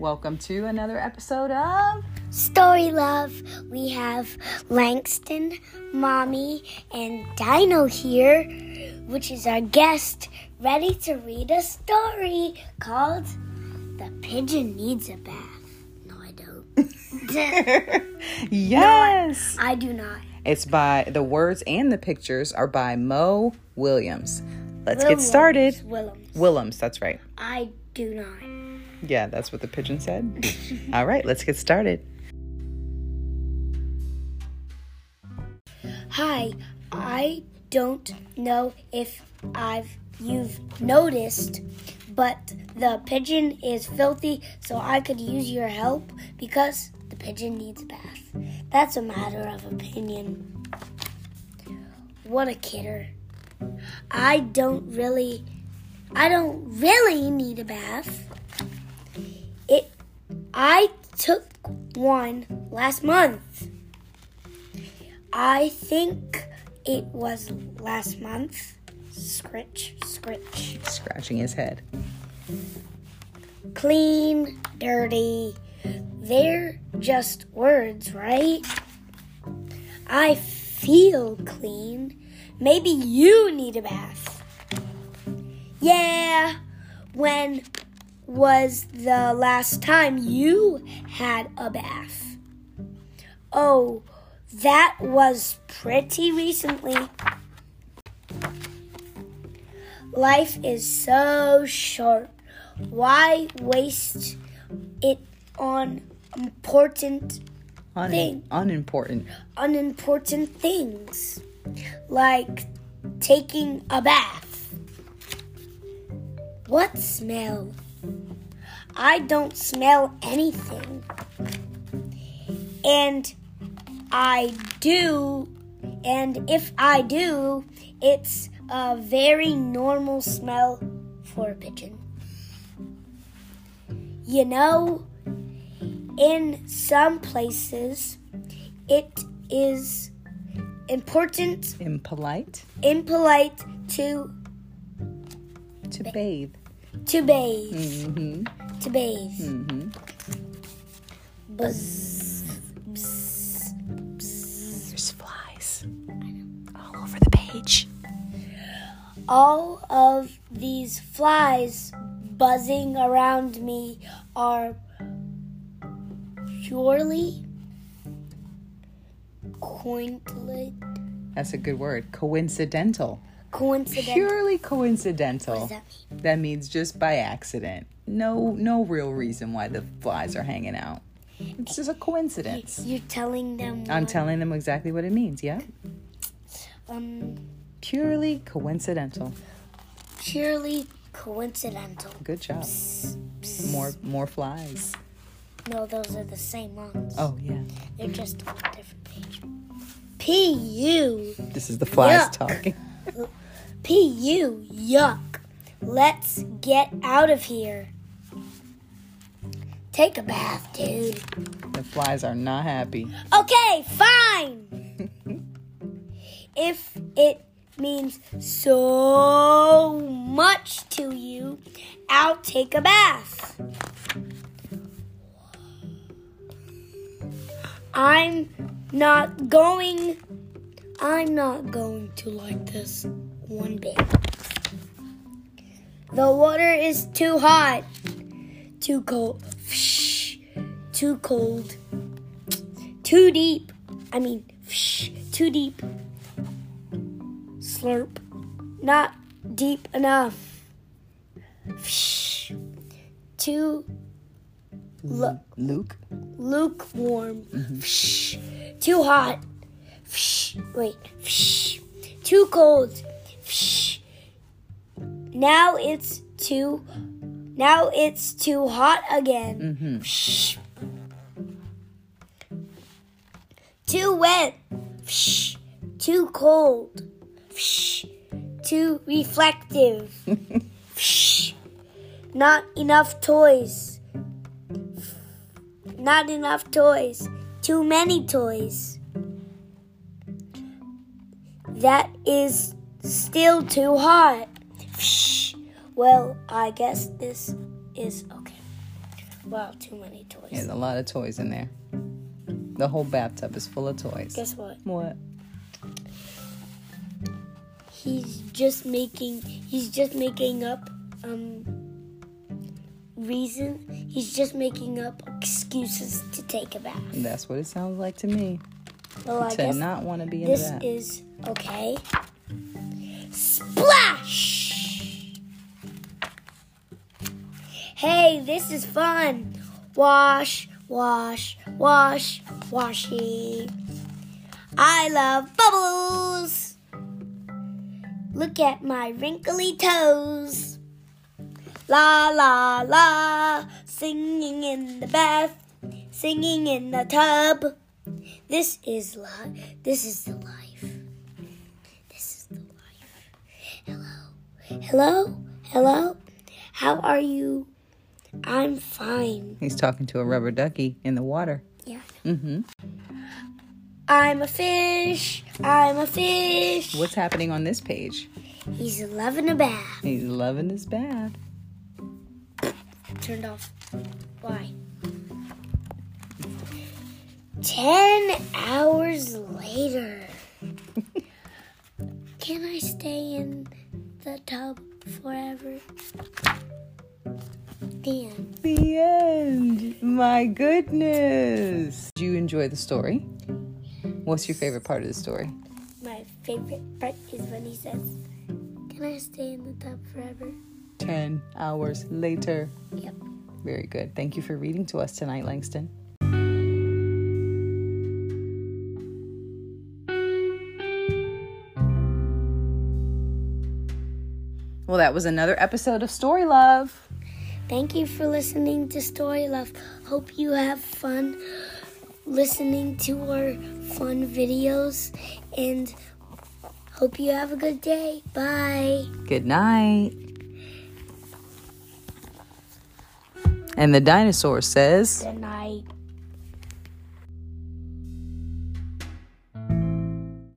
Welcome to another episode of Story Love. We have Langston, Mommy, and Dino here, which is our guest, ready to read a story called The Pigeon Needs a Bath. No, I don't. Yes. I do not. It's by the words and the pictures are by Mo Williams. Let's get started. Willems. Willems, that's right. I do not. Yeah, that's what the pigeon said. All right, let's get started. Hi, I don't know if I've you've noticed, but the pigeon is filthy, so I could use your help because the pigeon needs a bath. That's a matter of opinion. What a kidder. I don't really I don't really need a bath. I took one last month. I think it was last month. Scritch, scritch. Scratching his head. Clean, dirty. They're just words, right? I feel clean. Maybe you need a bath. Yeah. When was the last time you had a bath? Oh, that was pretty recently. Life is so short. Why waste it on important, Un- Thing. unimportant. unimportant things? Like taking a bath. What smell? I don't smell anything. And I do, and if I do, it's a very normal smell for a pigeon. You know, in some places, it is important, Impolite impolite to to bathe. To bathe. Mm-hmm. To bathe. Mm-hmm. Buzz, bzz, bzz. There's flies all over the page. All of these flies buzzing around me are purely coincident, That's a good word. Coincidental. Coincidental. Purely coincidental. What does that mean? That means just by accident. No no real reason why the flies are hanging out. It's just a coincidence. You're telling them. I'm telling them exactly what it means, yeah? Um, Purely coincidental. purely coincidental. Good job. More more flies. No, those are the same ones. Oh yeah. They're just on a different page. P U This is the flies Yuck. talking. P U yuck. Let's get out of here. Take a bath, dude. The flies are not happy. Okay, fine. if it means so much to you, I'll take a bath. I'm not going. I'm not going to like this one bit. The water is too hot, too cold, too cold, too deep. I mean, too deep. Slurp, not deep enough. Too lu- Luke. lukewarm. Mm-hmm. Too hot. Wait. Too cold. Now it's too. Now it's too hot again. Mm-hmm. Too wet. Too cold. Too reflective. Not enough toys. Not enough toys. Too many toys. That is still too hot. Well, I guess this is okay. Wow, too many toys. There's a lot of toys in there. The whole bathtub is full of toys. Guess what? What? He's just making. He's just making up. Um. Reason. He's just making up excuses to take a bath. That's what it sounds like to me. Well, I to guess not want to be in that. this that. is okay. Splash! Hey, this is fun. Wash, wash, wash, washy. I love bubbles. Look at my wrinkly toes. La la la, singing in the bath, singing in the tub. This is life. This is the life. This is the life. Hello. Hello. Hello. How are you? I'm fine. He's talking to a rubber ducky in the water. Yeah. Mm-hmm. I'm a fish. I'm a fish. What's happening on this page? He's loving a bath. He's loving his bath. Turned off. Why? Ten hours later. Can I stay in the tub forever? The end. The end. My goodness. Did you enjoy the story? What's your favorite part of the story? My favorite part is when he says, Can I stay in the tub forever? 10 hours later. Yep. Very good. Thank you for reading to us tonight, Langston. Well, that was another episode of Story Love. Thank you for listening to Story Love. Hope you have fun listening to our fun videos and hope you have a good day. Bye. Good night. And the dinosaur says. Good night.